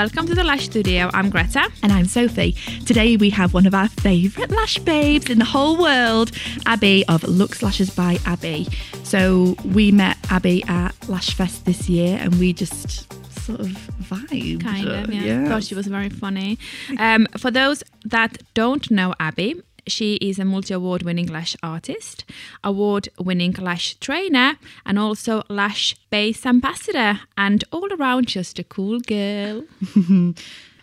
Welcome to the Lash Studio. I'm Grete. And I'm Sophie. Today we have one of our favourite lash babes in the whole world, Abbie of Lux Lashes by Abbie. So we met Abbie at Lash Fest this year and we just sort of vibed. Kind of, yeah. Thought she was very funny. Um, for those that don't know Abbie, she is a multi award winning lash artist, award winning lash trainer, and also lash base ambassador, and all around just a cool girl.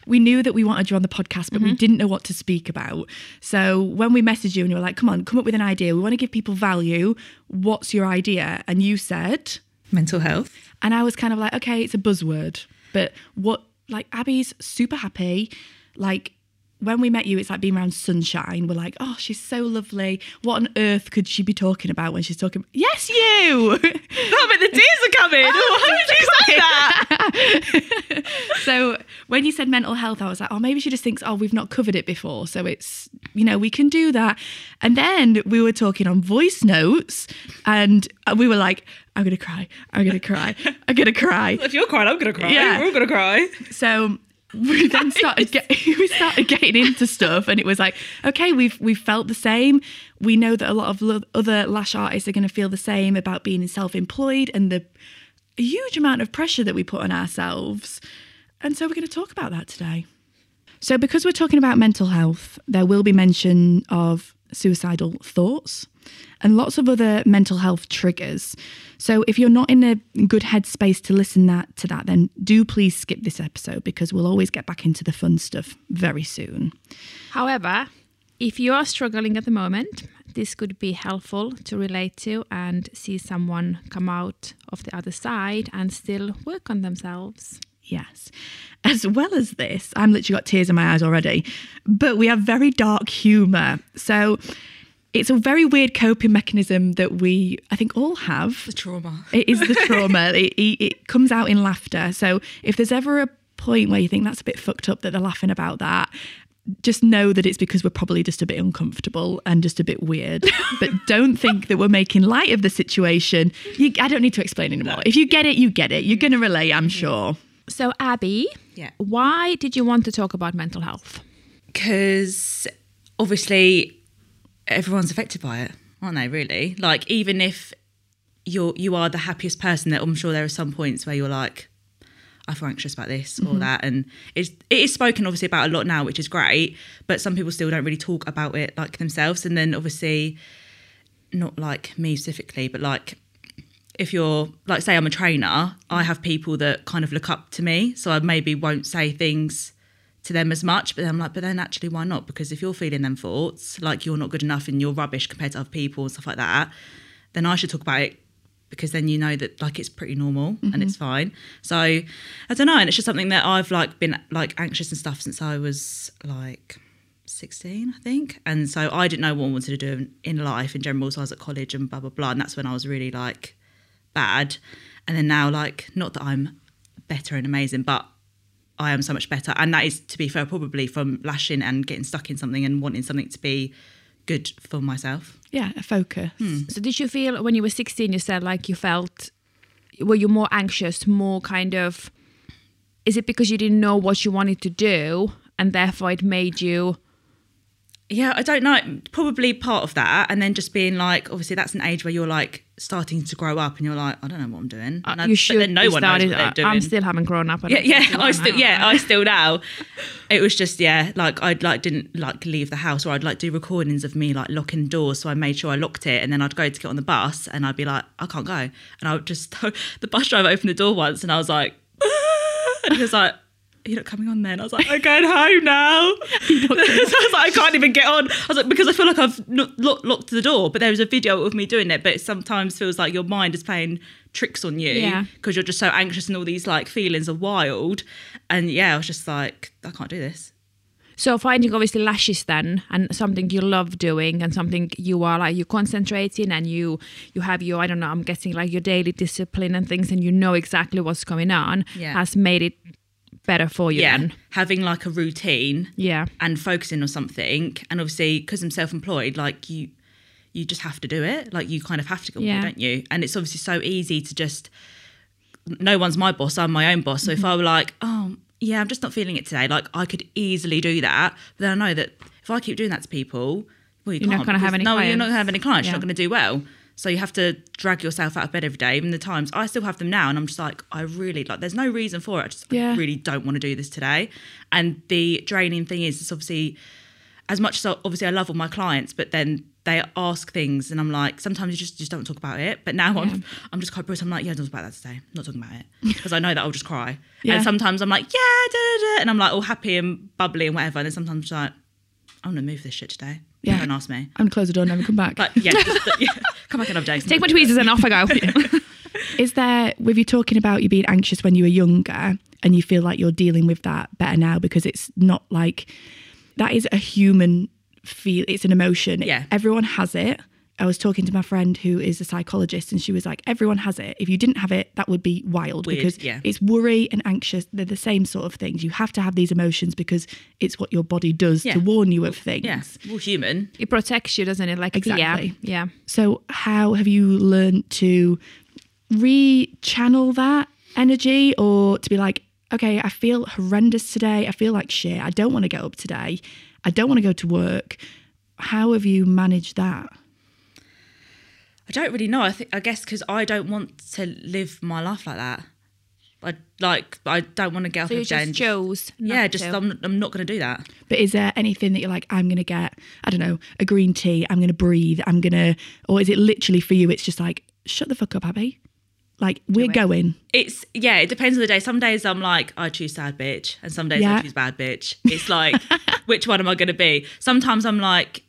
we knew that we wanted you on the podcast, but we mm-hmm. didn't know what to speak about. So when we messaged you and you were like, come on, come up with an idea. We want to give people value. What's your idea? And you said, mental health. and I was kind of like, okay, it's a buzzword. But what, like, Abbie's super happy. Like, when we met you, it's like being around sunshine. We're like, oh, she's so lovely. What on earth could she be talking about when she's talking? Yes, you. Oh, but the tears are coming. Oh, Why did you say that? so when you said mental health, I was like, oh, maybe she just thinks, oh, we've not covered it before. So it's, you know, we can do that. And then we were talking on voice notes and we were like, I'm going to cry. I'm going to cry. I'm going to cry. If you're crying, I'm gonna cry. Yeah. We're all gonna cry. So we then started get, we started getting into stuff and it was like okay we've we've felt the same. We know that a lot of lo- other lash artists are going to feel the same about being self-employed and the huge amount of pressure that we put on ourselves. And so we're going to talk about that today. So because we're talking about mental health there will be mention of suicidal thoughts and lots of other mental health triggers. So if you're not in a good headspace to listen that to that, then do please skip this episode because we'll always get back into the fun stuff very soon. However, if you are struggling at the moment, this could be helpful to relate to and see someone come out of the other side and still work on themselves. Yes. As well as this, I'm literally got tears in my eyes already, but we have very dark humour. So it's a very weird coping mechanism that we, I think, all have. The trauma. It is the trauma. it, it, it comes out in laughter. So if there's ever a point where you think that's a bit fucked up that they're laughing about that, just know that it's because we're probably just a bit uncomfortable and just a bit weird. but don't think that we're making light of the situation. You, I don't need to explain anymore. If you get it, you get it. You're going to relate, I'm mm-hmm. sure. So, Abbie, Yeah. why did you want to talk about mental health? Because obviously everyone's affected by it, aren't they? Really? Like even if you're you are the happiest person, that I'm sure there are some points where you're like, I feel anxious about this or mm-hmm. that, and it's it is spoken obviously about a lot now, which is great. But some people still don't really talk about it like themselves, and then obviously not like me specifically, but like if you're like say I'm a trainer, I mm. have people that kind of look up to me, so I maybe won't say things to them as much, but then I'm like, but then actually why not? Because if you're feeling them thoughts, like you're not good enough and you're rubbish compared to other people and stuff like that, then I should talk about it because then you know that like it's pretty normal and mm-hmm. it's fine. So I don't know, and it's just something that I've like been like anxious and stuff since I was like 16, I think. And so I didn't know what I wanted to do in life in general. So I was at college and blah blah blah. And that's when I was really like bad. And then now, like, not that I'm better and amazing, but I am so much better. And that is, to be fair, probably from lashing and getting stuck in something and wanting something to be good for myself. Yeah, a focus. Hmm. So, did you feel when you were 16, you said like you felt, were you more anxious, more kind of, is it because you didn't know what you wanted to do and therefore it made you, Yeah, I don't know. Probably part of that. And then just being like, obviously, that's an age where you're like starting to grow up and you're like, I don't know what I'm doing. And I- Uh, you should but then no one knows started, what they're doing. I'm still haven't grown up. I yeah, yeah, I still, now. yeah, I still now. It was just, yeah, like I'd like didn't like leave the house, or I'd like do recordings of me like locking doors, so I made sure I locked it, and then I'd go to get on the bus, and I'd be like, I can't go, and I would just the bus driver opened the door once, and I was like, and he was like. You're not coming on then. I was like, I'm going home now. so I was like, I can't even get on. I was like, because I feel like I've not locked, locked the door, but there was a video of me doing it. But it sometimes feels like your mind is playing tricks on you Yeah. because you're just so anxious and all these like feelings are wild. And yeah, I was just like, I can't do this. So finding obviously lashes then and something you love doing and something you are like you concentrating and you you have your I don't know I'm guessing like your daily discipline and things and you know exactly what's going on Yeah. has made it better for you yeah, then. having like a routine Yeah. and focusing on something, and obviously because I'm self-employed, like you, you just have to do it. Like you kind of have to go, Yeah. don't you? And it's obviously so easy to just. No one's my boss. I'm my own boss. So if mm-hmm. I were like, oh, yeah, I'm just not feeling it today. Like I could easily do that, but then I know that if I keep doing that to people, well, you You're not can't gonna have any No, you're not clients. going to have any clients. You're not going to do well. So you have to drag yourself out of bed every day. Even the times I still have them now, and I'm just like, I really like. There's no reason for it. I just Yeah. I really don't want to do this today. And the draining thing is, it's obviously as much as obviously I love all my clients, but then they ask things, and I'm like, sometimes you just just don't talk about it. But now I'm I'm just quite brutal. I'm like, yeah, don't talk about that today. I'm not talking about it because I know that I'll just cry. Yeah. And sometimes I'm like, yeah, da, da, da, and I'm like all happy and bubbly and whatever. And then sometimes I'm just like, I'm gonna move this shit today. Yeah. Don't ask me. I'm gonna close the door and never come back. Like, yeah, just, yeah, come back another day. Take my tweezers and off I go. Is there, with you talking about you being anxious when you were younger and you feel like you're dealing with that better now because it's not like that is a human feel, it's an emotion. Yeah. Everyone has it. I was talking to my friend who is a psychologist and she was like, everyone has it. If you didn't have it, that would be wild Weird, because yeah. it's worry and anxious. They're the same sort of things. You have to have these emotions because it's what your body does Yeah. to warn you of things. Yeah, well, human. it protects you, doesn't it? Like Exactly. yeah, yeah. So, how have you learned to re-channel that energy, or to be like, okay, I feel horrendous today. I feel like shit. I don't want to get up today. I don't want to go to work. How have you managed that? I don't really know. I think I guess because I don't want to live my life like that. I like I don't want to get up So you every day and just chose. not yeah, just to. I'm, I'm not going to do that. But is there anything that you're like, I'm going to get, I don't know, a green tea, I'm going to breathe, I'm going to, or is it literally for you, it's just like, shut the fuck up, Abbie? Like, we're it. going. It's yeah, it depends on the day. Some days I'm like I choose sad bitch, and some days Yeah. I choose bad bitch. It's like which one am I going to be? Sometimes I'm like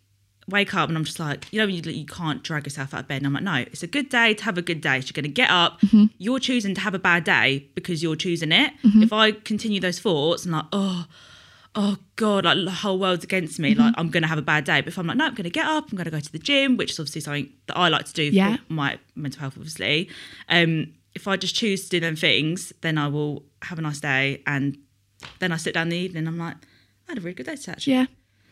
wake up and I'm just like you know you, you can't drag yourself out of bed. And I'm like no, it's a good day to have a good day. So you're going to get up. Mm-hmm. You're choosing to have a bad day because you're choosing it. If I continue those thoughts and like oh oh god like the whole world's against me Mm-hmm. like i'm gonna have a bad day but if i'm like no i'm gonna get up i'm gonna go to the gym which is obviously something that i like to do Yeah. for my mental health obviously um if i just choose to do them things then i will have a nice day and then i sit down in the evening i'm like i had a really good day today actually Yeah.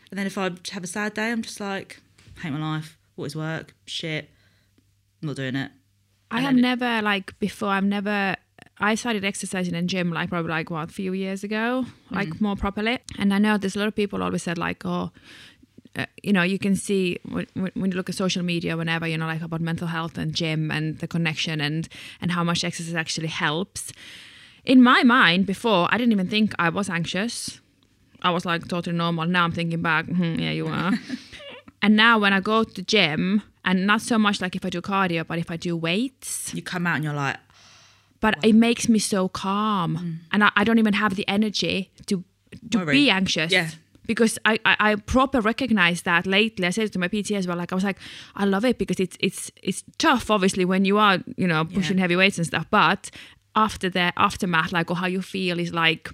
And then if i have a sad day i'm just like hate my life what is work shit I'm not doing it I have never like before. I've never. I started exercising in gym like probably like what a few years ago, like Mm-hmm. more properly. And I know there's a lot of people always said like, oh, uh, you know, you can see when when you look at social media, whenever you know, like about mental health and gym and the connection and and how much exercise actually helps. In my mind, before I didn't even think I was anxious. I was like totally normal. Now I'm thinking back, "Mhm, yeah, you are. and now when I go to the gym, and not so much like if I do cardio, but if I do weights, you come out and you're like but it makes me so calm and I, I don't even have the energy to to Worry. be anxious Yeah. because I, I I proper recognize that lately I said it to my PT as well like I was like I love it because it's it's it's tough obviously when you are you know pushing Yeah. heavy weights and stuff but after the aftermath like or how you feel is like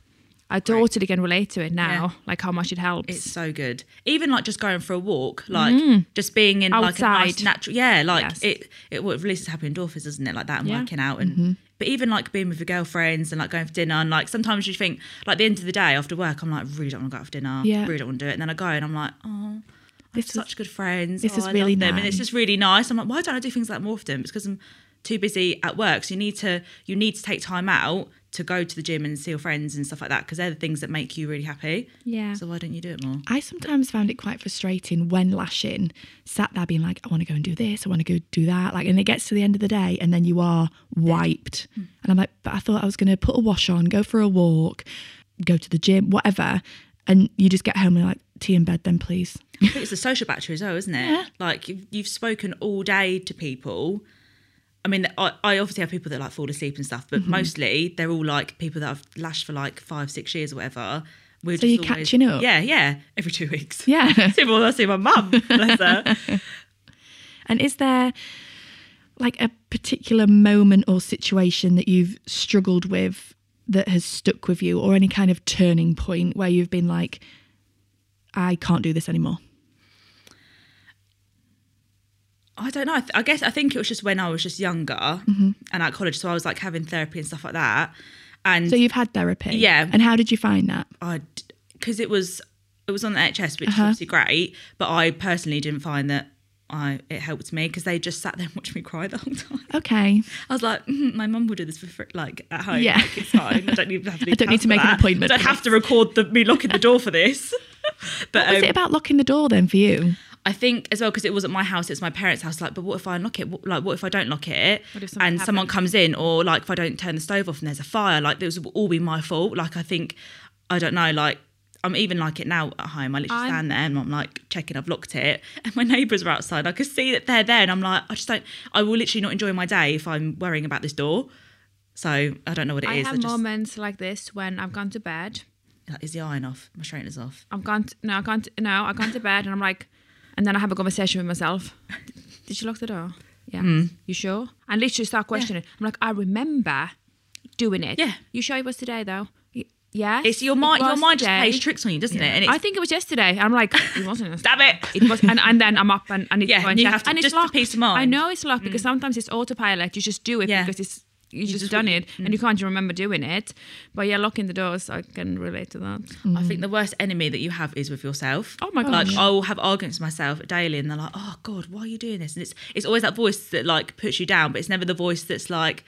I totally can relate to it now Yeah. like how much it helps It's so good. Even like just going for a walk, like just being in like a nice Mm. Outside. natural, yeah, like Yes. it it it releases happy endorphins, doesn't it? Like that and Yeah. working out and but even like being with your girlfriends and like going for dinner and like sometimes you think like the end of the day after work, I'm like I really don't want to go out for dinner. Yeah. really don't want to do it. And then I go and I'm like, oh. I have This such good friends. this oh, is I really them. and it's just really nice. I'm like, why don't I do things like that more often? It's because I'm too busy at work. So you need to you need to take time out to go to the gym and see your friends and stuff like that because they're the things that make you really happy. yeah So why don't you do it more? I sometimes found it quite frustrating when lashing sat there being like, I want to go and do this, I want to go do that. Like, and it gets to the end of the day and then you are wiped. Hmm. And I'm like, but I thought I was going to put a wash on, go for a walk, go to the gym, whatever. And you just get home and like, tea in bed then, please. I think it's a social battery as well, isn't it? Yeah. Like you've, you've spoken all day to people. I mean, I, I obviously have people that like fall asleep and stuff, but Mm-hmm. mostly they're all like people that I've lashed for like five, six years or whatever. We're So you're catching up? Yeah, yeah. Every two weeks. Yeah. See I see my mum. Bless her. And is there like a particular moment or situation that you've struggled with that has stuck with you, or any kind of turning point where you've been like, I can't do this anymore? I don't know. I, th- I guess I think it was just when I was just younger and at college, so I was like having therapy and stuff like that. And So you've had therapy, Yeah. And how did you find that? I because it was it was on the NHS, which Uh-huh. is obviously great, but I personally didn't find that I it helped me because they just sat there and watched me cry the whole time. Okay. I was like, mm, my mum will do this for free, like at home. Yeah. like, it's fine. I don't even have to. I don't need to make an appointment I don't have to record the, me locking the door for this. but what Was um, it about locking the door then for you? I think as well because it wasn't my house, it's my parents' house. Like, but what if I unlock it? What, like, what if I don't lock it What if something and someone comes in, or like if I don't turn the stove off and there's a fire? Like, this will all be my fault. Like, I think I don't know. Like, I'm even like it now at home. I literally I'm- stand there and I'm like checking I've locked it, and my neighbours are outside. I can see that they're there, and I'm like, I just don't. I will literally not enjoy my day if I'm worrying about this door. So I don't know what it I is. have just, moments like this when I've gone to bed. like, is the iron off? My straightener's off. I've gone to, no, I've gone to, no, I've gone to bed and I'm like, and then I have a conversation with myself. Did you lock the door? Yeah. Hmm. You sure? And literally start questioning. I'm like, I remember doing it. Yeah. You sure it was today though? Yeah. It's your it mind. Your was mind just plays tricks on you, doesn't it? And it's, I think it was yesterday. I'm like, it wasn't. Damn it. It was, and, and then I'm up and, and it's Yeah, going and you check. have to- and it's just for locked. peace of mind. Mm. I know it's locked because sometimes it's autopilot. You just do it Yeah. because it's you, just, just- done it Mm. and you can't remember doing it. But yeah, locking the doors, I can relate to that. I think the worst enemy that you have is with yourself. Oh my Like gosh. I will have arguments with myself daily, and they're like, "Oh God, why are you doing this?" And it's it's always that voice that like puts you down, but it's never the voice that's like,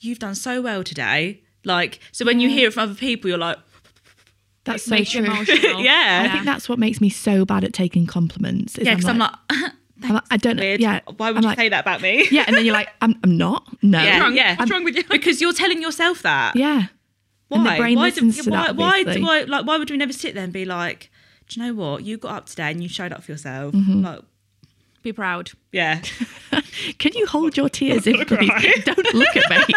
"You've done so well today." Like so, when you hear it from other people, you're like, That's so true. Yeah. I think that's what makes me so bad at taking compliments. is "Yeah," because I'm like, I'm like, I don't. "Weird. Yeah. Why would I'm you like, say that about me?" Yeah, and then you're like, I'm, I'm not. No. yeah, wrong? yeah. What's wrong with you? Because you're telling yourself that. Yeah. Why? And the brain why do, to why, that. why obviously. do like? Why would we never sit there and be like, "Do you know what? You got up today and you showed up for yourself." Mm-hmm. Like, Be proud. yeah. Can you hold your tears in, please? Don't look at me.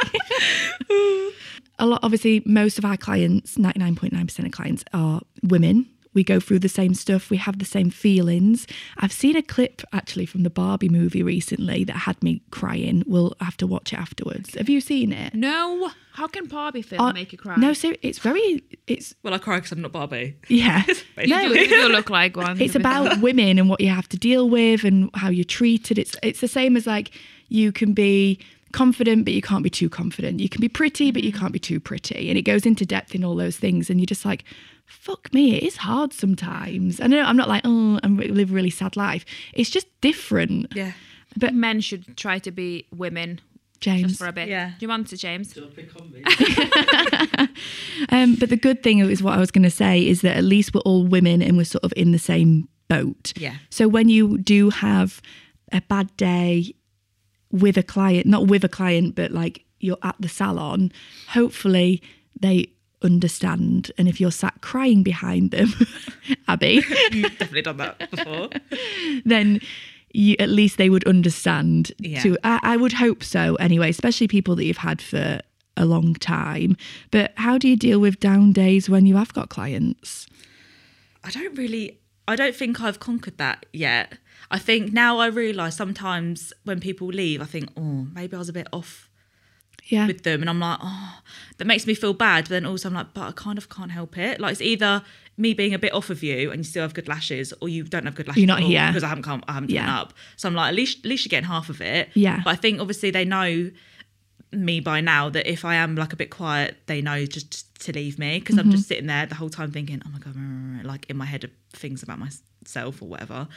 a lot, obviously, most of our clients, 99.9% of clients, are women. We go through the same stuff, we have the same feelings. I've seen a clip actually from the Barbie movie recently that had me crying. We'll have to watch it afterwards. Have you seen it? No. How can Barbie film Uh, make you cry? No, so it's very, it's, Well, I cry because I'm not Barbie. yeah. No, you do look like one. it's about women and what you have to deal with and how you're treated. It's it's the same as like you can be confident but you can't be too confident. You can be pretty but you can't be too pretty. And it goes into depth in all those things and you're just like fuck me, it is hard sometimes. I know I'm not like oh I live a really sad life. It's just different. Yeah. But men should try to be women James. just for a bit. Yeah. Do you want to, James? Um, but the good thing is what I was going to say is that at least we're all women and we're sort of in the same boat. Yeah. So when you do have a bad day with a client, not with a client, but like you're at the salon, hopefully they understand. And if you're sat crying behind them, Abbie, You've definitely done that before. then you, at least they would understand. Yeah. To I, I would hope so anyway, especially people that you've had for a long time. But how do you deal with down days when you have got clients? I don't really, I don't think I've conquered that yet. I think now I realise sometimes when people leave, I think, oh, maybe I was a bit off Yeah. with them. And I'm like, oh, that makes me feel bad. But then also I'm like, but I kind of can't help it. Like it's either me being a bit off of you and you still have good lashes or you don't have good lashes You're not here. because I haven't come, I haven't Yeah. up. So I'm like, at least, at least you're getting half of it. Yeah. But I think obviously they know me by now that if I am like a bit quiet, they know just to leave me because I'm Mm-hmm. just sitting there the whole time thinking, oh my god, like in my head of things about myself or whatever.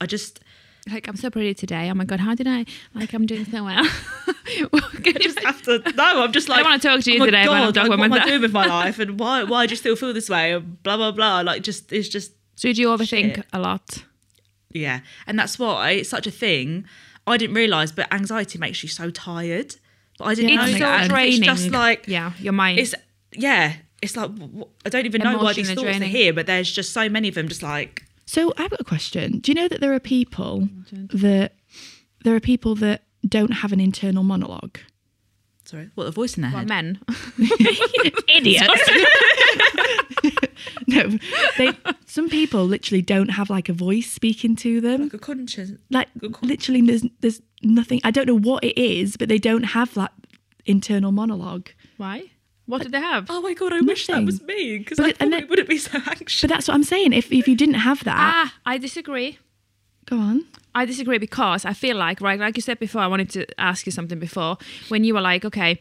I just, Like, I'm so pretty today. Oh my God, how did I? Like, I'm doing so well. You just have to. No, I'm just like. I wanna talk to you oh today God, like, what am I doing with my life, and why? Why do you still feel this way? And blah blah blah. Like, just it's just so do you overthink Shit. a lot? yeah, and that's why it's such a thing. I didn't realize, but anxiety makes you so tired. But I didn't Yeah, know that It's makes so that. draining. It's just like yeah, your mind. it's yeah. It's like I don't even know why these thoughts are here, but there's just so many of them. Just like So I've got a question. Do you know that there are people that there are people that don't have an internal monologue? sorry, what the voice in their What, head? men. Idiots. no, they. Some people literally don't have like a voice speaking to them. Like a conscience. Like Good call. literally, there's there's nothing. I don't know what it is, but they don't have that internal monologue. Why? What did they have? Oh my god, I wish that was me because I it- probably then- wouldn't be so anxious. But that's what I'm saying. If if you didn't have that, Ah, I disagree. go on. I disagree because I feel like, right, like you said before, I wanted to ask you something before. When you were like, okay,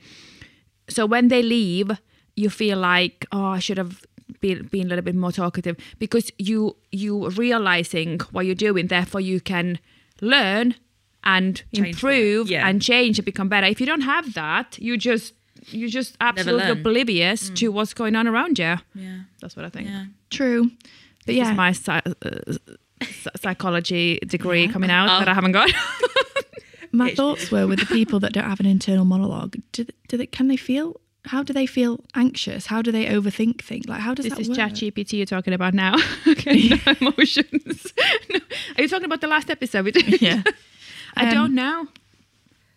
so when they leave, you feel like, oh, I should have been, been a little bit more talkative because you you realizing what you're doing, therefore you can learn and it, improve yeah. and change and become better. If you don't have that, you just you're just absolutely learn. Mm. oblivious to what's going on around you. Yeah. That's what I think. Yeah. True. But This yeah, is my uh, psychology degree coming out Oh. that I haven't got. my thoughts were with the people that don't have an internal monologue. Do, th- do they, can they feel? How do they feel anxious? How do they overthink things? Like how does this that is work? ChatGPT you're talking about now. okay, no emotions. No. Are you talking about the last episode? we did? Yeah. I Um, don't know.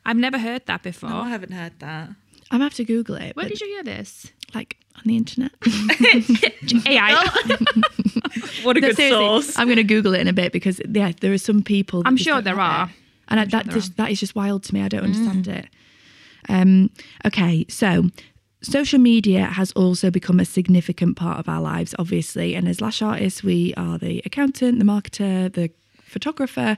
I've never heard that before. Oh, I haven't heard that. I'm gonna have to Google it. Where did you hear this? like on the internet? AI. What a No, good source. I'm going to Google it in a bit because yeah, there are some people. I'm sure there are. it. and I, that there just that is just wild to me. I don't understand it. Um, okay, so social media has also become a significant part of our lives, obviously. And as lash artists, we are the accountant, the marketer, the photographer.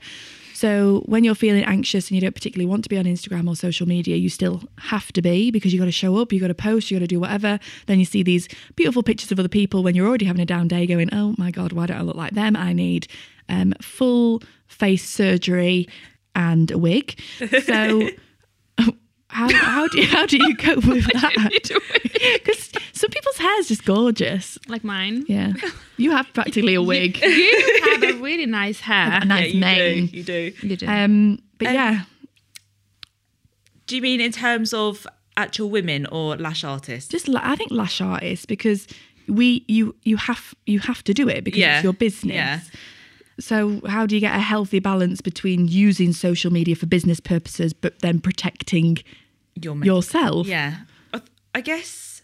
So when you're feeling anxious and you don't particularly want to be on Instagram or social media, you still have to be because you got to show up, you got to post, you got to do whatever. Then you see these beautiful pictures of other people when you're already having a down day, going, "Oh my god, why don't I look like them? I need um, full face surgery and a wig." So. How, how do you, how do you cope with that? Because some people's hair is just gorgeous. like mine. Yeah, you have practically a wig, You have a really nice hair. a nice you mane. do. You do. You do. Um, but Um, yeah, Do you mean in terms of actual women or lash artists? just la- I think lash artists because we you you have you have to do it because Yeah, it's your business. yeah. So how do you get a healthy balance between using social media for business purposes but then protecting Your yourself? Yeah. I, I guess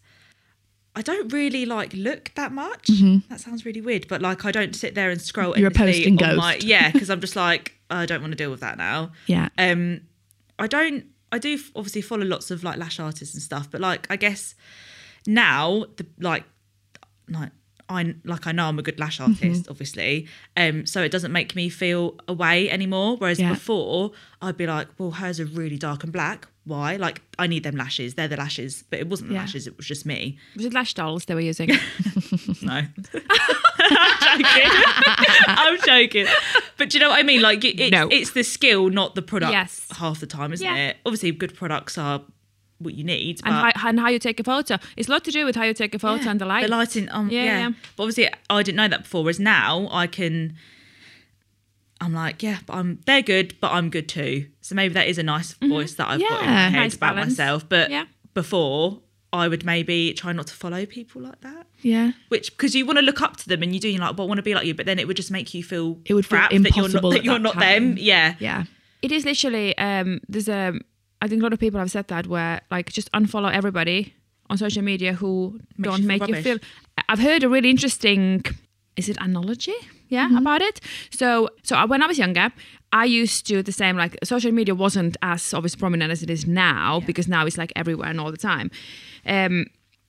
I don't really like look that much. That sounds really weird, but like I don't sit there and scroll. Mm-hmm. You're a posting on My, ghost. yeah, because I'm just like I don't want to deal with that now. Yeah. Um, I don't. I do obviously follow lots of like lash artists and stuff, but like I guess now the like like I like I know I'm a good lash Mm-hmm. artist, obviously. Um, so it doesn't make me feel away anymore. Whereas Yeah. before I'd be like, well, hers are really dark and black. Why? Like I need them lashes. They're the lashes, but it wasn't the Yeah. lashes. It was just me. Was it lash dolls they were using? No, I'm joking. I'm joking. But do you know what I mean? Like it, it's, No. it's the skill, not the product. Yes. half the time, isn't Yeah. it? Obviously, good products are what you need. and, how, and how you take a photo. It's a lot to do with how you take a photo and the light. The lighting, um, Yeah, yeah, yeah. But obviously, I didn't know that before. Whereas now, I can. I'm like, yeah, but I'm. They're good, but I'm good too. So maybe that is a nice voice that I've got in my head Mm-hmm. Nice about balance. myself. But Yeah. before, I would maybe try not to follow people like that. Yeah. Which because you want to look up to them and you do you're like, well, I want to be like you, but then it would just make you feel It would feel crap that you're not impossible that you're that not them. Yeah, Yeah. It is literally um there's a I think a lot of people have said that where like just unfollow everybody on social media who Makes don't you make you feel I've heard a really interesting is it analogy? Yeah, about it. So so when I was younger, I used to do the same like social media wasn't as obviously prominent as it is now because now it's like everywhere and all the time. Um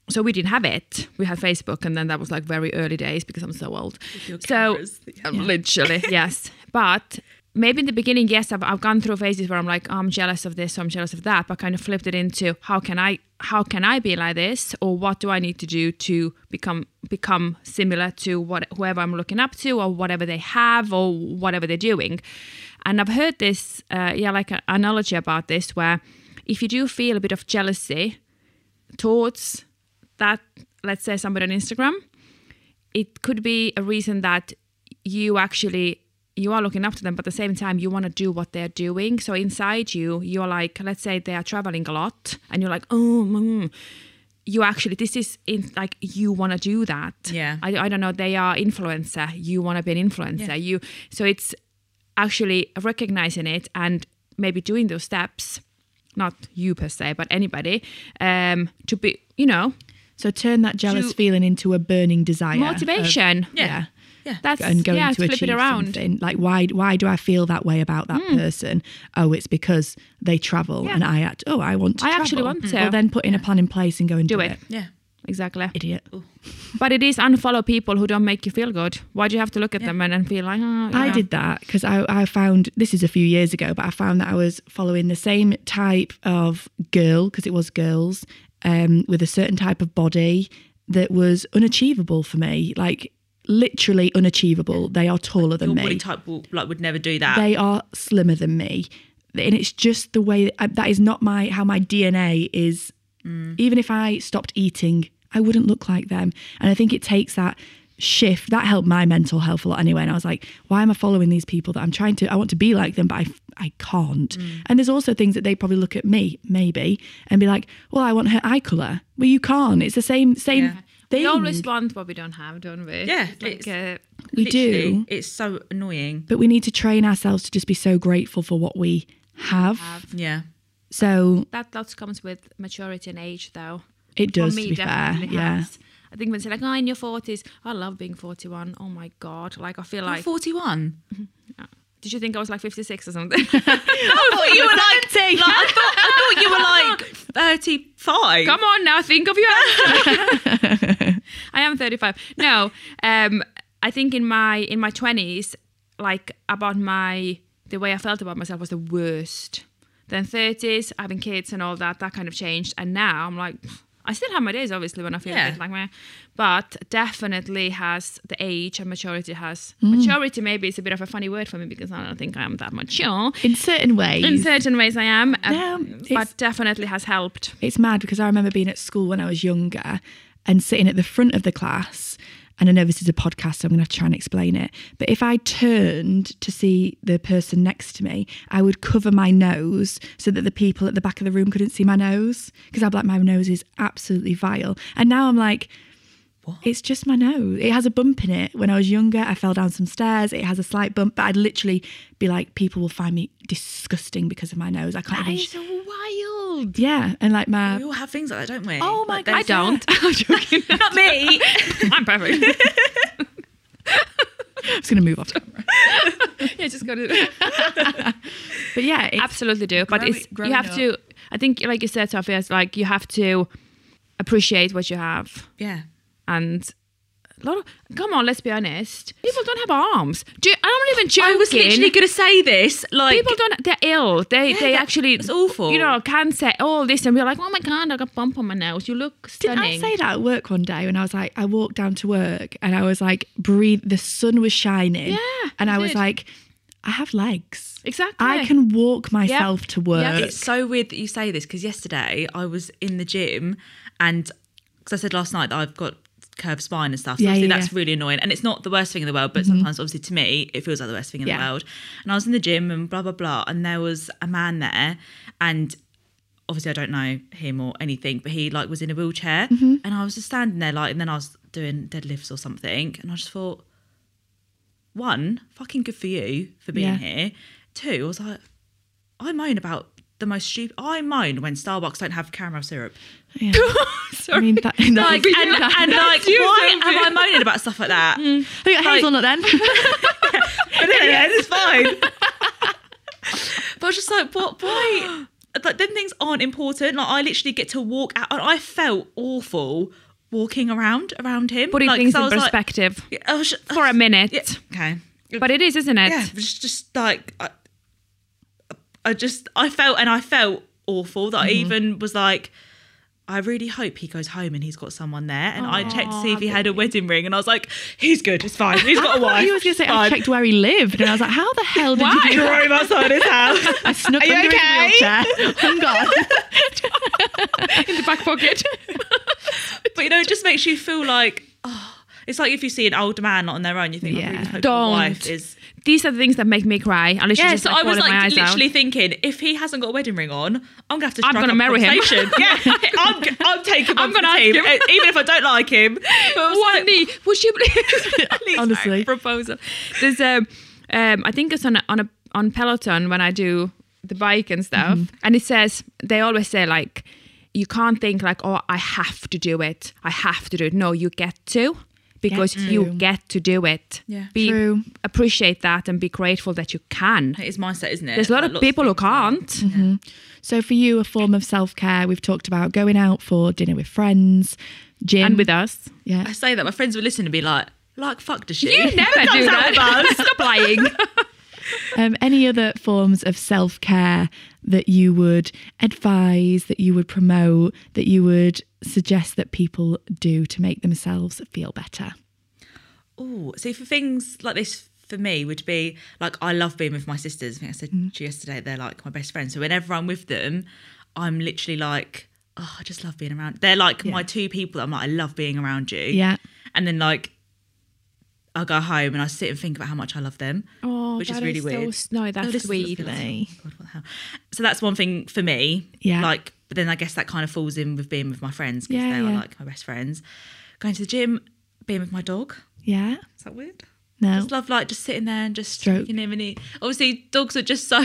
so we didn't have it. We had Facebook, and then that was like very early days because I'm so old. So um, literally, yes. But maybe in the beginning, yes, I've, I've gone through phases where I'm like, oh, I'm jealous of this, I'm jealous of that. But kind of flipped it into how can I, how can I be like this, or what do I need to do to become become similar to what whoever I'm looking up to, or whatever they have, or whatever they're doing. And I've heard this, uh, yeah, like an analogy about this, where if you do feel a bit of jealousy towards that, let's say somebody on Instagram, it could be a reason that you actually you are looking up to them but at the same time you want to do what they're doing so inside you you're like let's say they are traveling a lot and you're like oh mm. you actually this is in like you want to do that Yeah. I, I don't know they are influencer you want to be an influencer you so it's actually recognizing it and maybe doing those steps not you per se but anybody um to be you know So turn that jealous feeling into a burning desire. of- motivation yeah. Yeah. that's and going yeah to flip achieve it around Hmm. something. Like why why do I feel that way about that person? Oh, it's because they travel Yeah. and I act oh I want to I travel. actually want to. Well then putting a plan in place and go and do, Do it. it. yeah. exactly Idiot. But it is unfollow people who don't make you feel good. Why do you have to look at them and, and feel like, oh, I yeah. did that because I, I found this is a few years ago, but I found that I was following the same type of girl because it was girls um, with a certain type of body that was unachievable for me. Like literally unachievable. They are taller than Your me. body type will, like would never do that. They are slimmer than me, and it's just the way uh, that is not my how my DNA is. Even if I stopped eating, I wouldn't look like them. And I think it takes that shift that helped my mental health a lot anyway. And I was like, why am I following these people that I'm trying to? I want to be like them, but I I can't. And there's also things that they probably look at me maybe and be like, well, I want her eye color. Well, you can't. It's the same same Yeah. Thing. We always want what we don't have, don't we? Yeah, Like, it's- uh, we do. It's so annoying. But we need to train ourselves to just be so grateful for what we have. Yeah. So that that comes with maturity and age, though. it does, For to me, be fair. definitely Yeah. I think when they say like, "Oh, in your 40s, I love being 41." Oh my god! Like I feel Like like. 41. Did you think I was like 56 or something? I thought you were like, like, I, thought, I thought you were like 35. Come on now, think of your answer. I am 35. No, um, I think in my in my 20s, like about my the way I felt about myself was the worst. Then 30s, having kids and all that, that kind of changed. And now I'm like, I still have my days, obviously, when I feel Yeah. like meh. But definitely has the age and maturity has. Maturity maybe is a bit of a funny word for me because I don't think I am that mature. In certain ways. In certain ways, I am, uh, Yeah, it's- but definitely has helped. it's mad because I remember being at school when I was younger and sitting at the front of the class. And I know this is a podcast, so I'm going to have to try and explain it. But if I turned to see the person next to me, I would cover my nose so that the people at the back of the room couldn't see my nose because I'd be like, my nose is absolutely vile. And now I'm like, it's just my nose. It has a bump in it. When I was younger, I fell down some stairs. It has a slight bump, but I'd literally be like, people will find me disgusting because of my nose. I can't That even. is wild. Yeah, and like my We all have things like that, don't we? Oh my Like, God, I don't. I'm joking. Not me. I'm perfect. I'm just gonna move off. Camera. yeah, just got to But yeah, it's, absolutely do. But Growing- it's growing you have to. I think, like you said, Sophia, it's like you have to appreciate what you have, yeah. and a lot of. Come on, let's be honest. People don't have arms. Do you, I'm not even joking. I was literally going to say this. Like, People don't. They're ill. They they actually. it's awful. You know, cancer. All this, and we're like, oh my god, I got a bump on my nose. You look stunning. didn't. I say that at work one day when I was like, I walked down to work and I was like, breathe. The sun was shining. Yeah, and I was like, I have legs. Exactly. I can walk myself to work. Yeah, It's so weird that you say this because yesterday I was in the gym and because I said last night that I've got curved spine and stuff. So Yeah, yeah, that's yeah. really annoying. And it's not the worst thing in the world, but mm-hmm. sometimes obviously to me it feels like the worst thing in the world. And I was in the gym and blah blah blah. And there was a man there and obviously I don't know him or anything, but he like was in a wheelchair mm-hmm. and I was just standing there like and then I was doing deadlifts or something and I just thought one, fucking good for you for being here. Two, I was like, I moan about the most stupid. I moan when Starbucks don't have caramel syrup. Yeah. I mean, that, that, Like, and, that- and like, you, why am I moaning about stuff like that? Mm. I got hazelnut then. But anyway, it's fine. but I was just like, what? Why? Like, them things aren't important. Like, I literally get to walk out, and I felt awful walking around around him. putting like, things in like- perspective Yeah, was for a minute. Yeah, okay. But it is, isn't it? yeah, it was just like I, I just I felt and I felt awful that I mm-hmm. even was like. I really hope he goes home and he's got someone there. And I checked to see if he had a wedding ring, and I was like, "He's good, it's fine. He's got a wife." you was going to say I checked where he lived, and I was like, "How the hell did you do that?" drove outside his house. I snuck Are you under okay? his wheelchair. I'm gone. in the back pocket. but you know, it just makes you feel like, oh, it's like if you see an older man not on their own, you think, Yeah. I really hope Don't. wife is. These are the things that make me cry. I literally Yeah, just so like, I was like eyes out. literally thinking, if he hasn't got a wedding ring on, I'm gonna have to. I'm gonna marry him. yeah, I'm, I'm taking. I'm gonna gonna ask team, him. even if I don't like him. But I was One like, knee. You please? Honestly. proposal. There's um, um, I think it's on a, on a on Peloton when I do the bike and stuff, Mm-hmm. and it says they always say like, you can't think like, oh, I have to do it. I have to do it. No, you get to. Because Get you get to do it. Yeah. Be, True. Appreciate that and be grateful that you can. It is mindset, isn't it? There's a lot Like, of lots people who things are- can't. So for you, a form of self care. We've talked about going out for dinner with friends, gym, And with us. yeah. I say that my friends would listen and be like, like, fuck does she? You never do that. with us. Stop lying. Um, any other forms of self care that you would advise, that you would promote, that you would suggest that people do to make themselves feel better? Oh, see, for things like this, for me, would be like I love being with my sisters. I think I said Mm. to you yesterday, they're like my best friends. So whenever I'm with them, I'm literally like, oh, I just love being around. They're like my two people. that I'm like, I love being around you. Yeah. And then like, I go home and I sit and think about how much I love them. Oh, which is really so weird. s- no, that's Oh, is sweet. lovely. God, what the hell? So that's one thing for me. Yeah. Like, but then I guess that kind of falls in with being with my friends because Yeah, they are like my best friends. Going to the gym, being with my dog. Yeah. Is that weird? No. Just love like just sitting there and just stroking him and he obviously dogs are just so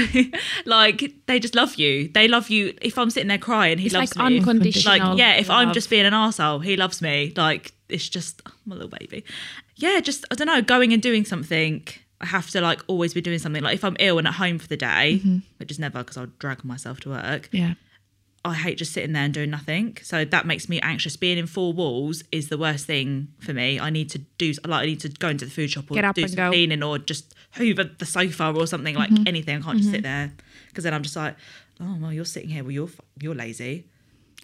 like they just love you. They love you. If I'm sitting there crying, he It's loves like me. unconditional. like yeah, if I'm just being an arsehole, he loves me. Like it's just oh, my little baby. Yeah, just I don't know, going and doing something. I have to like always be doing something. Like if I'm ill and at home for the day, Mm-hmm. which is never because I'll drag myself to work. Yeah. I hate just sitting there and doing nothing. So that makes me anxious. Being in four walls is the worst thing for me. I need to do like I need to go into the food shop or do some go. cleaning or just hoover the sofa or something like Mm-hmm. anything. I can't just sit there because then I'm just like, oh well, you're sitting here. Well, you're you're lazy.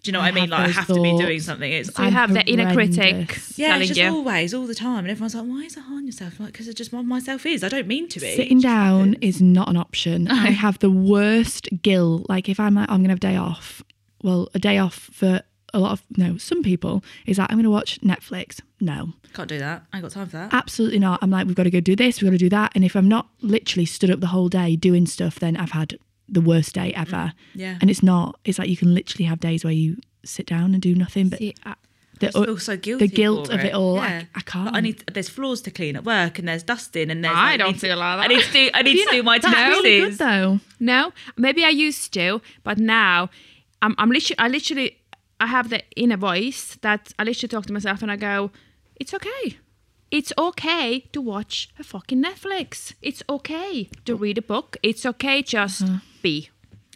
Do you know what I, I mean? Like I have to be doing something. It's I'm have the inner critic yeah, it's just you. always all the time, and everyone's like, why is it hard on yourself? Like because it's just what myself is. I don't mean to be. Sitting down is not an option. I have the worst guilt. Like if I'm like, I'm gonna have a day off. Well, a day off for a lot of no, some people is like I'm gonna watch Netflix. No, Can't do that. I ain't got time for that. absolutely not. I'm like, we've got to go do this, we've got to do that. And if I'm not literally stood up the whole day doing stuff, then I've had the worst day ever. Mm, yeah. And it's not. It's like you can literally have days where you sit down and do nothing, but See, I- the, I feel so guilty. the guilt for of it all, I- Yeah. I can't. Like, I need. There's floors to clean at work, and there's dusting, and there's. I like, don't need to- feel like I need to do. I need to do my That's really good though. No, maybe I used to, but now I'm, I'm literally, I literally, I have the inner voice that I literally talk to myself and I go, it's okay. It's okay to watch a fucking Netflix. It's okay to read a book. It's okay just uh-huh. be.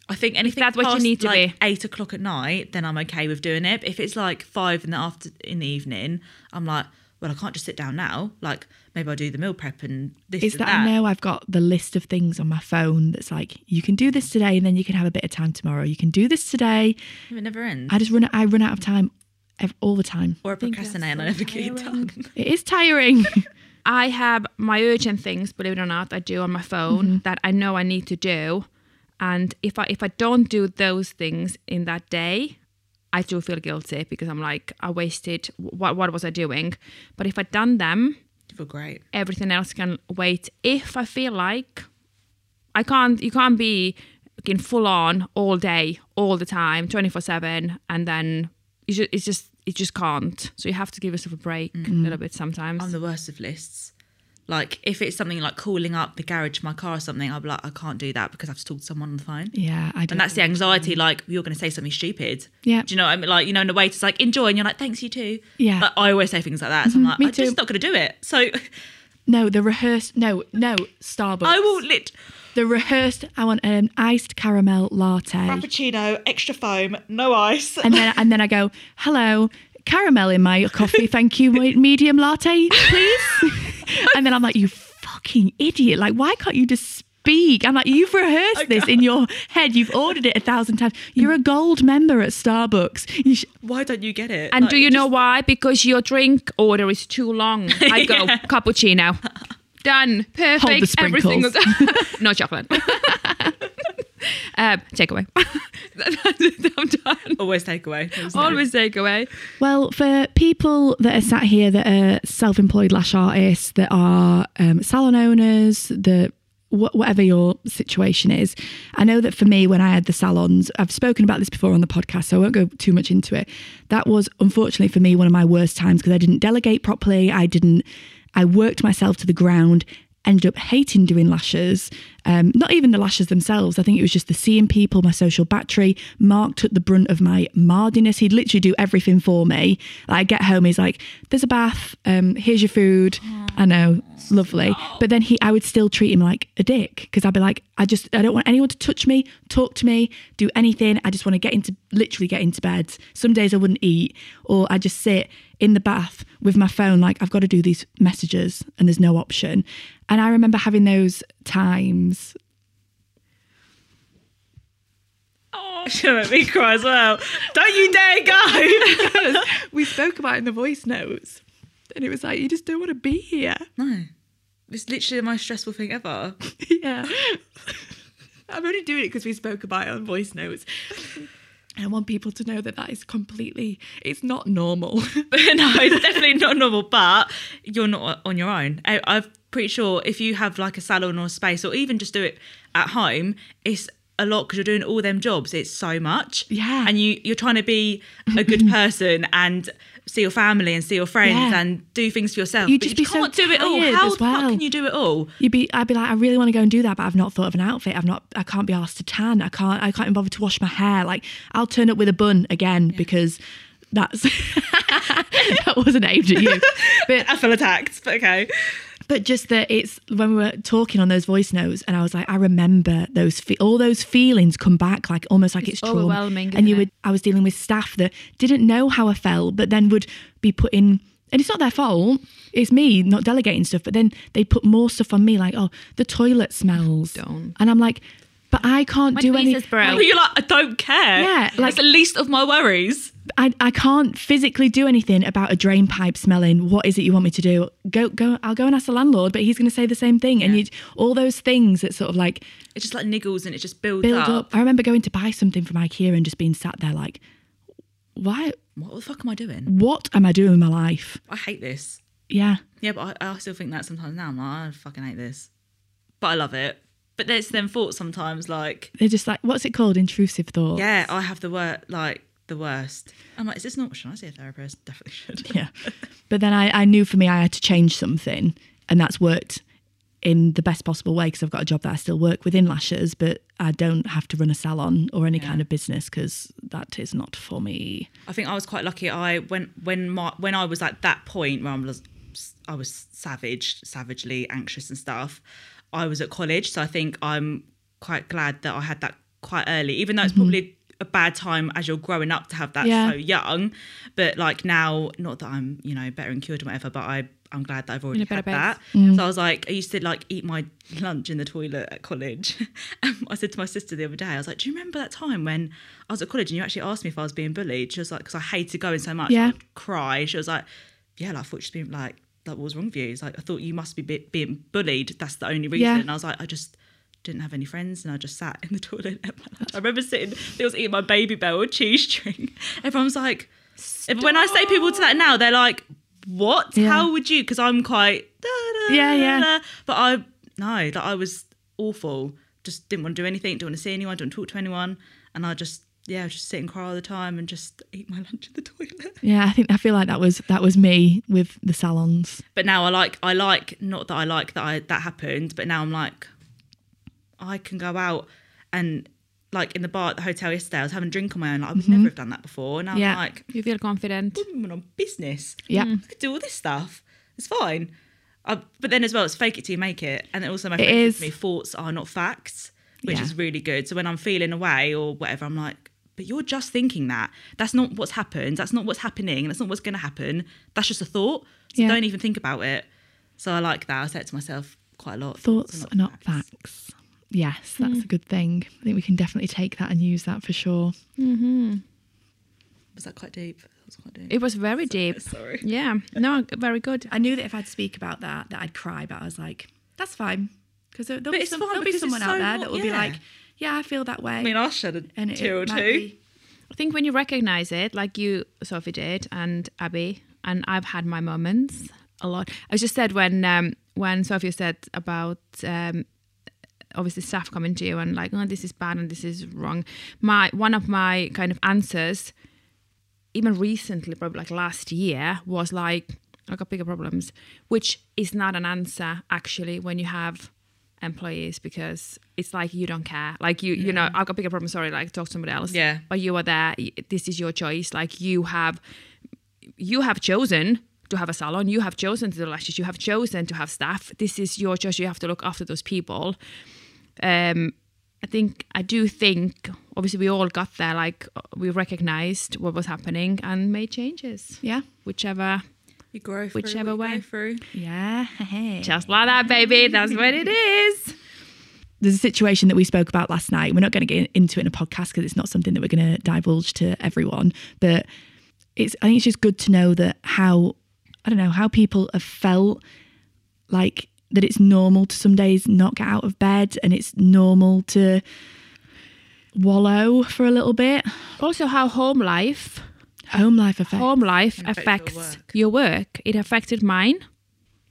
I think anything that's what you need to like, be. Eight o'clock at night, then I'm okay with doing it. But if it's like five in the after in the evening, I'm like, well, I can't just sit down now. Like maybe I'll do the meal prep and this Is and that, that. I know I've got the list of things on my phone that's like you can do this today and then you can have a bit of time tomorrow. You can do this today. It never ends. I just run. I run out of time all the time. or I procrastinate and I never get it done. It is tiring. I have my urgent things, believe it or not, I do on my phone mm-hmm. that I know I need to do. And if I if I don't do those things in that day, I do feel guilty because I'm like I wasted what what was I doing? But if I'd done them, You feel great. everything else can wait. If I feel like I can't, you can't be in full on all day, all the time, twenty four seven, and then you just, it's just it just can't. So you have to give yourself a break a mm. little bit sometimes. I'm the worst of lists. Like if it's something like calling up the garage for my car or something, I'll be like, I can't do that because I've to talk to someone on the phone. yeah, I do. And that's the anxiety, like you're going to say something stupid. Yeah. Do you know what I mean? Like, you know, in the waiter's like, enjoy. And you're like, thanks, you too. Yeah. Like, I always say things like that. So I'm mm-hmm. like, me I'm just too. not going to do it. So no the rehearsed. No, no Starbucks. I will lit the rehearsed. I want an iced caramel latte, Frappuccino, extra foam, no ice. and then and then I go hello. Caramel in my coffee, thank you. Medium latte, please. and then I'm like, you fucking idiot! Like, why can't you just speak? I'm like, you've rehearsed this in your head. You've ordered it a thousand times. You're a gold member at Starbucks. You sh- Why don't you get it? and Like, do you just- know why? Because your drink order is too long. I go cappuccino. Done. Perfect. Hold the Every sprinkles. single no chocolate. Um, takeaway. I'm done. Always take away. No- Always takeaway. Well, for people that are sat here that are self-employed lash artists, that are um, salon owners, that whatever your situation is, I know that for me, when I had the salons, I've spoken about this before on the podcast, so I won't go too much into it. That was unfortunately for me one of my worst times because I didn't delegate properly. I didn't. I worked myself to the ground. Ended up hating doing lashes. Um, not even the lashes themselves. I think it was just the seeing people, my social battery. Mark took the brunt of my mardiness. He'd literally do everything for me. Like, I get home, he's like, "There's a bath. Um, here's your food." I know, lovely. But then he, I would still treat him like a dick because I'd be like, "I just, I don't want anyone to touch me, talk to me, do anything. I just want to get into, literally get into bed." Some days I wouldn't eat, or I'd just sit in the bath with my phone, like I've got to do these messages, and there's no option. And I remember having those times Oh, She'll make me cry as well. Don't you dare go. we spoke about in the voice notes and it was like you just don't want to be here. No. It's literally the most stressful thing ever. yeah. I'm only doing it because we spoke about it on voice notes. And I want people to know that that is completely, it's not normal. But no, it's definitely not normal. But you're not on your own. I, I'm pretty sure if you have like a salon or space, or even just do it at home, it's a lot because you're doing all them jobs. It's so much. Yeah. And you you're trying to be a good person and see your family and see your friends Yeah. and do things for yourself. You'd just you be can't do it all. How the fuck can you do it all? You'd be, I'd be like, I really want to go and do that, but I've not thought of an outfit. I've not, I can't be asked to tan. I can't, I can't even bother to wash my hair. Like, I'll turn up with a bun again because that's that wasn't aimed at you. But I feel attacked, but okay. But just that it's when we were talking on those voice notes, and I was like, I remember those fe- all those feelings come back, like almost like it's, It's trauma. overwhelming, And you isn't would, I was dealing with staff that didn't know how I felt, but then would be put in. And it's not their fault. It's me not delegating stuff. But then they put more stuff on me, like, oh, the toilet smells. Oh, don't. And I'm like, but I can't My do any. tweezers you're like, I don't care. Yeah, like like- it's the least of my worries. I, I can't physically do anything about a drain pipe smelling. What is it you want me to do? Go go. I'll go and ask the landlord, but he's going to say the same thing. And you all those things that sort of like It just like niggles and it just builds build up. up. I remember going to buy something from IKEA and just being sat there like, why? What the fuck am I doing? What am I doing with my life? I hate this. Yeah, Yeah, but I, I still think that sometimes now. I'm like, I fucking hate this. But I love it. But there's them thoughts sometimes like, they're just like, what's it called? Intrusive thoughts. yeah, I have the word like the worst. I'm like, is this not? Should I see a therapist? Definitely should. yeah. But then I, I knew for me I had to change something, and that's worked in the best possible way because I've got a job that I still work within lashes, but I don't have to run a salon or any kind of business because that is not for me. I think I was quite lucky. I when when my when I was at that point where I was I was savage, savagely anxious and stuff. I was at college, so I think I'm quite glad that I had that quite early, even though it's mm-hmm. probably a bad time as you're growing up to have that Yeah. so young. But like now, not that I'm you know better and cured or whatever, but I I'm glad that I've already had that. So I was like, I used to like eat my lunch in the toilet at college. I said to my sister the other day, I was like, Do you remember that time when I was at college and you actually asked me if I was being bullied? She was like, Because I hated going so much. Yeah. I'd cry. She was like, Yeah, like, I thought she'd been like, that was wrong with you? It's like, I thought you must be be- being bullied. That's the only reason. Yeah. And I was like, I just didn't have any friends and I just sat in the toilet. at my lunch. I remember sitting, I was eating my Babybel or cheese string. Everyone's like, when I say people to that now, they're like, what? Yeah. How would you? Because I'm quite, da, da, Yeah, yeah. da. But I, no, like I was awful. Just didn't want to do anything, didn't want to see anyone, didn't talk to anyone. And I just, yeah, just sit and cry all the time and just eat my lunch in the toilet. Yeah, I think I feel like that was that was me with the salons. But now I like, I like, not that I like that I that happened, but now I'm like, I can go out and like in the bar at the hotel yesterday, I was having a drink on my own. Like, I would mm-hmm. never have done that before. And now I'm like, You feel confident. woman on business. Yeah. I could do all this stuff. It's fine. I, but then as well, it's fake it till you make it. And then also my It friend me, thoughts are not facts, which Yeah. is really good. So when I'm feeling away or whatever, I'm like, but you're just thinking that. That's not what's happened. That's not what's happening. That's not what's going to happen. That's just a thought. So Yeah. don't even think about it. So I like that. I say it to myself quite a lot. Thoughts are not facts. Yes, that's a good thing. I think we can definitely take that and use that for sure. Was that quite deep? That was quite deep. It was very deep. Sorry. Yeah. No, very good. I knew that if I'd speak about that, that I'd cry, but I was like, that's fine. Because there, will be, some, there'll be because it's someone out so there not- that will be like, yeah, I feel that way. I mean, I shed a and it, tear or two. be- I think when you recognize it, like you, Sophie did, and Abbie, and I've had my moments a lot. I just said when um, when Sophie said about um, obviously staff coming to you and like, oh, this is bad and this is wrong. My one of my kind of answers, even recently, probably like last year, was like, I got bigger problems, which is not an answer actually when you have employees because it's like you don't care. Like you you know i've got bigger problems sorry like talk to somebody else. Yeah. but you are there this is your choice. Like you have you have chosen to have a salon. You have chosen to do lashes. You have chosen to have staff. This is your choice. You have to look after those people um i think i do think obviously we all got there like we recognized what was happening and made changes Yeah. whichever You grow through Whichever what you way. through. Yeah. just like that baby that's what it is There's a situation that we spoke about last night. We're not going to get into it in a podcast because it's not something that we're going to divulge to everyone. But it's I think it's just good to know that how I don't know how people have felt like that it's normal to some days not get out of bed and it's normal to wallow for a little bit. Also, how home life, Home life affects. home life Can affect affects your work. your work. It affected mine.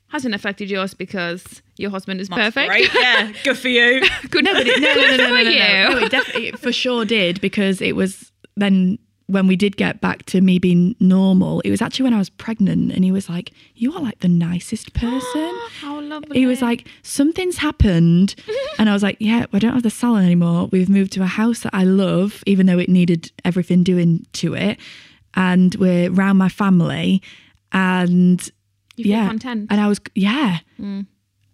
Hasn't affected yours because your husband is That's perfect. Great. Yeah, good for you. Good, no, but it, no, no, no, no, no, no, no. you. No, it, def- it for sure did because it was then when we did get back to me being normal. It was actually when I was pregnant, and he was like, "You are like the nicest person." How lovely. he was like, "Something's happened," and I was like, "Yeah, I don't have the salon anymore. We've moved to a house that I love, even though it needed everything doing to it, and we're around my family, and yeah, content. and I was yeah, mm.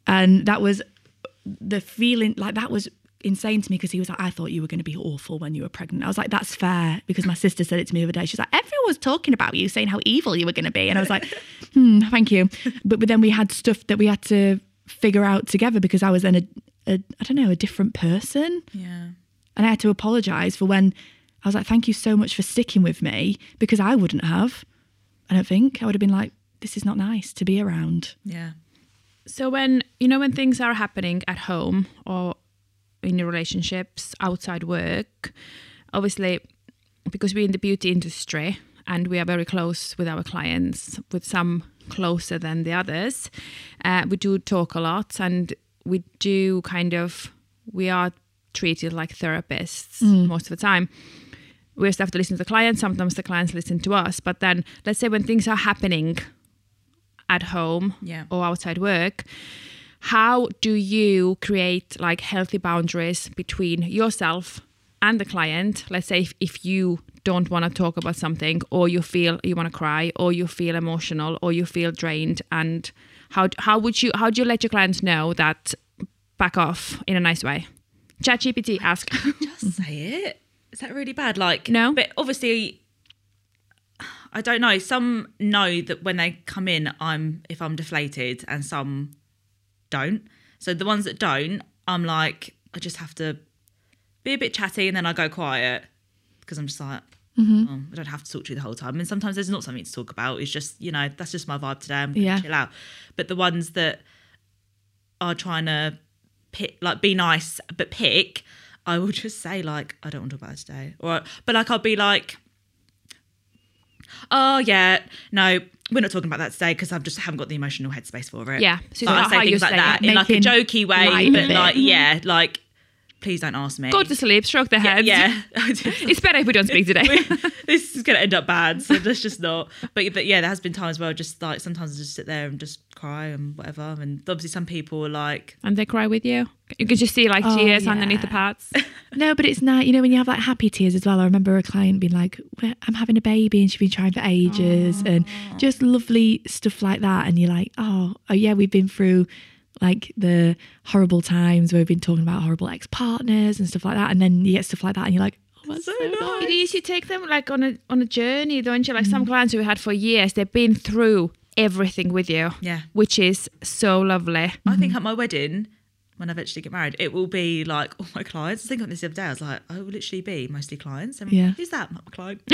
and that was the feeling like that was insane to me because he was like, I thought you were going to be awful when you were pregnant. I was like, that's fair because my sister said it to me the other day. She's like, everyone was talking about you, saying how evil you were going to be, and I was like, hmm, thank you. But but then we had stuff that we had to figure out together because I was then a, a I don't know a different person, Yeah. and I had to apologize for when I was like, thank you so much for sticking with me because I wouldn't have. I don't think I would have been like, this is not nice to be around. Yeah. So when you know when things are happening at home or in your relationships outside work, obviously because we're in the beauty industry and we are very close with our clients, with some closer than the others, uh, we do talk a lot and we do kind of we are treated like therapists most of the time. We just have to listen to the clients. Sometimes the clients listen to us. But then, let's say when things are happening at home Yeah. or outside work how do you create like healthy boundaries between yourself and the client let's say if, if you don't want to talk about something or you feel you want to cry or you feel emotional or you feel drained and how how would you how do you let your clients know that back off in a nice way ChatGPT ask Just say it. Is that really bad? Like No. but obviously, I don't know. Some know that when they come in, I'm if I'm deflated, and some don't. So the ones that don't, I'm like, I just have to be a bit chatty, and then I go quiet because I'm just like. Oh, I don't have to talk to you the whole time, and sometimes there's not something to talk about. It's just you know that's just my vibe today. I'm Yeah. chill out. But the ones that are trying to pick, like be nice but pick, I will just say like I don't want to talk about it today, or but like I'll be like, oh yeah, no, we're not talking about that today because I've just haven't got the emotional headspace for it. Yeah, so so I say things like that it. in like a jokey way, but like yeah, like please don't ask me. go to sleep stroke the head yeah, it's better if we don't speak today this is gonna end up bad, so let's just not. But but yeah, there has been times where I just like sometimes I just sit there and just cry and whatever. And obviously some people are like, and they cry with you you can just see like Oh, tears yeah. underneath the pads No, but it's nice. You know, when you have like happy tears as well. I remember a client being like, I'm having a baby and she's been trying for ages and just lovely stuff like that. And you're like, oh, oh yeah, we've been through like the horrible times where we've been talking about horrible ex partners and stuff like that. And then you get stuff like that and you're like, oh, that's so, nice. It is. You take them like on a on a journey, don't you? Like Mm. some clients we had for years, they've been through everything with you. Yeah. Which is so lovely. I think at my wedding, when I eventually get married, it will be like all my clients. I think on this the other day, I was like, I will literally be mostly clients. And Yeah. yeah. who's that? Not my client.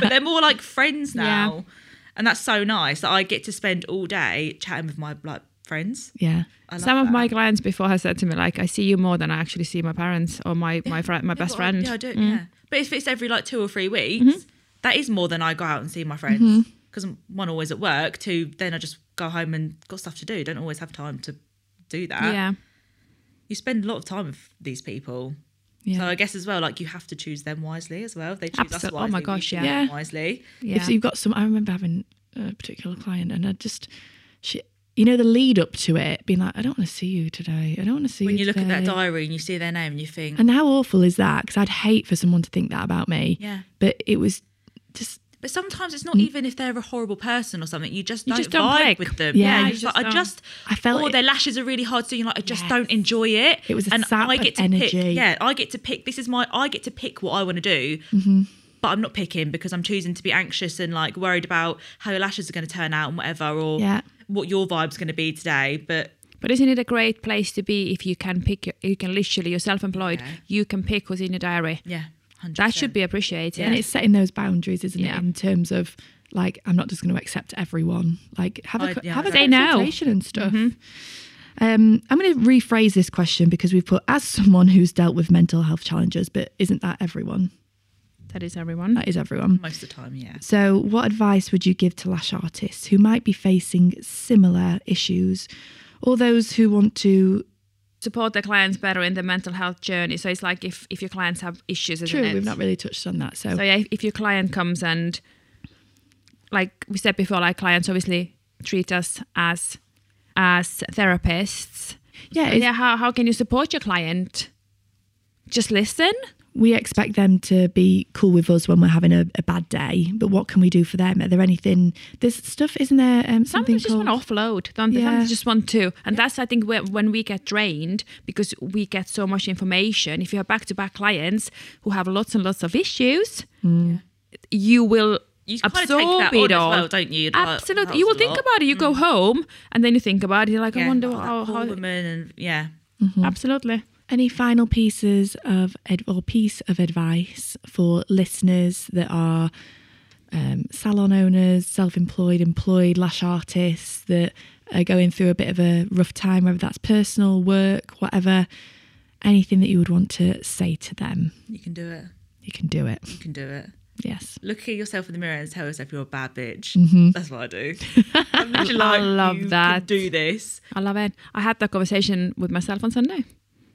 but they're more like friends now. And that's so nice that I get to spend all day chatting with my like friends. Yeah. Some of that. my clients before have said to me like, "I see you more than I actually see my parents or my my friend, my Yeah, best I- friend." yeah, I do. Mm. Yeah. But if it's every like two or three weeks, Mm-hmm. that is more than I go out and see my friends. Because I'm one always at work, two then I just go home and got stuff to do. Don't always have time to do that. yeah. You spend a lot of time with these people. Yeah. So I guess as well, like you have to choose them wisely as well. If they choose Absol- us oh my gosh, yeah. Yeah. wisely. Yeah. If you've got some, I remember having a particular client and I just, she, you know, the lead up to it being like, I don't want to see you today. I don't want to see When you When you look at that diary and you see their name and you think, And how awful is that? Because I'd hate for someone to think that about me. yeah. But it was just, But sometimes it's not even if they're a horrible person or something. You just You don't just don't vibe with them. Yeah. Yeah, just like, I just I felt or it- their lashes are really hard, so you're like, I just Yes. don't enjoy it. It was a and sap I get to energy. pick. Yeah, I get to pick. This is my. I get to pick what I want to do. Mm-hmm. But I'm not picking because I'm choosing to be anxious and like worried about how your lashes are going to turn out and whatever, or Yeah. what your vibe's going to be today. But But isn't it a great place to be if you can pick? your- You can literally, you're self-employed. Yeah. You can pick what's in your diary. yeah, 100%. That should be appreciated. and it's setting those boundaries, isn't Yeah. it? In terms of Like, I'm not just going to accept everyone. Like, have a yeah, have a don't- no. and stuff. Um, I'm going to rephrase this question because we've put as someone who's dealt with mental health challenges, but isn't that everyone? That is everyone. That is everyone. Most of the time, yeah. So, what advice would you give to lash artists who might be facing similar issues, or those who want to? Support their clients better in the mental health journey. So it's like if, if your clients have issues, isn't True, it? we've not really touched on that. So, So yeah, if your client comes and, like we said before, like clients obviously treat us as as therapists. yeah, yeah, how how can you support your client? Just listen. We expect them to be cool with us when we're having a, a bad day. But what can we do for them? Are there anything? There's stuff, isn't there? Um, something Sometimes just called, want to offload, don't they? Yeah. Sometimes just want to, and that's I think where, when we get drained because we get so much information. If you have back-to-back clients who have lots and lots of issues, mm. you will You kind of absorb take that it on all. as well, don't you? Like, Absolutely. helps You will think lot. about it. You go mm. home and then you think about it. You're like, I Yeah, wonder oh, that how. poor how woman and yeah. Mm-hmm. Absolutely. Any final pieces of ad- or piece of advice for listeners that are um, salon owners, self-employed, employed lash artists that are going through a bit of a rough time, whether that's personal work, whatever? Anything that you would want to say to them? You can do it. You can do it. You can do it. Yes. Look at yourself in the mirror and tell yourself you're a bad bitch. Mm-hmm. That's what I do. I'm literally I love that. do this. I love it. I had that conversation with myself on Sunday.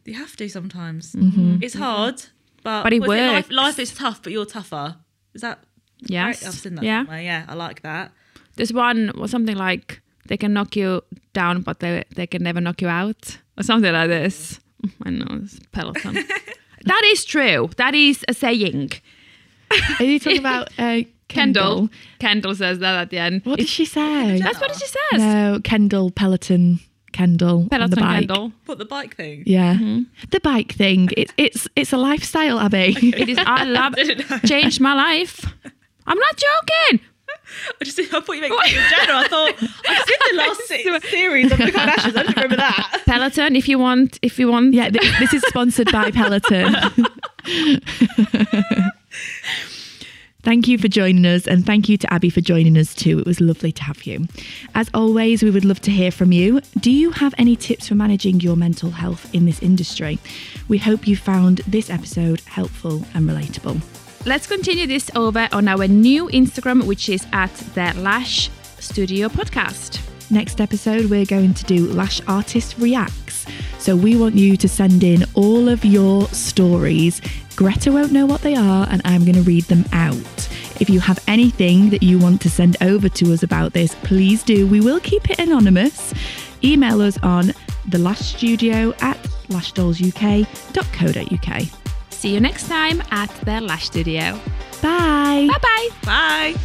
You have to sometimes. Mm-hmm. It's hard, but But it what is life, life is tough, but you're tougher. Is that Yes. right? I've seen that yeah. somewhere. Yeah, I like that. There's one was something like they can knock you down, but they they can never knock you out, or something like this. I know it's Peloton. that is true. That is a saying. Are you talking about uh, Kendall. Kendall? Kendall says that at the end. What did she say? That's what she says. No, Kendall, Peloton, Kendall, on Peloton the bike. Kendall. What the bike thing? Yeah, mm-hmm. the bike thing. It's it's it's a lifestyle, Abbie. It is. I love. didn't. Changed my life. I'm not joking. I just I thought you meant in general. I thought I've seen the last six series of the Kardashians. I don't remember that. Peloton. If you want, if you want. yeah, th- this is sponsored by Peloton. Thank you for joining us, and thank you to Abbie for joining us too. It was lovely to have you. As always, we would love to hear from you. Do you have any tips for managing your mental health in this industry? We hope you found this episode helpful and relatable. Let's continue this over on our new Instagram, which is at the Lash Studio Podcast. Next episode, we're going to do Lash Artist Reacts. So we want you to send in all of your stories. Grete won't know what they are, and I'm going to read them out. If you have anything that you want to send over to us about this, please do. We will keep it anonymous. Email us on thelashstudio at lashdollsuk.co.uk. See you next time at the Lash Studio. Bye. Bye bye. Bye.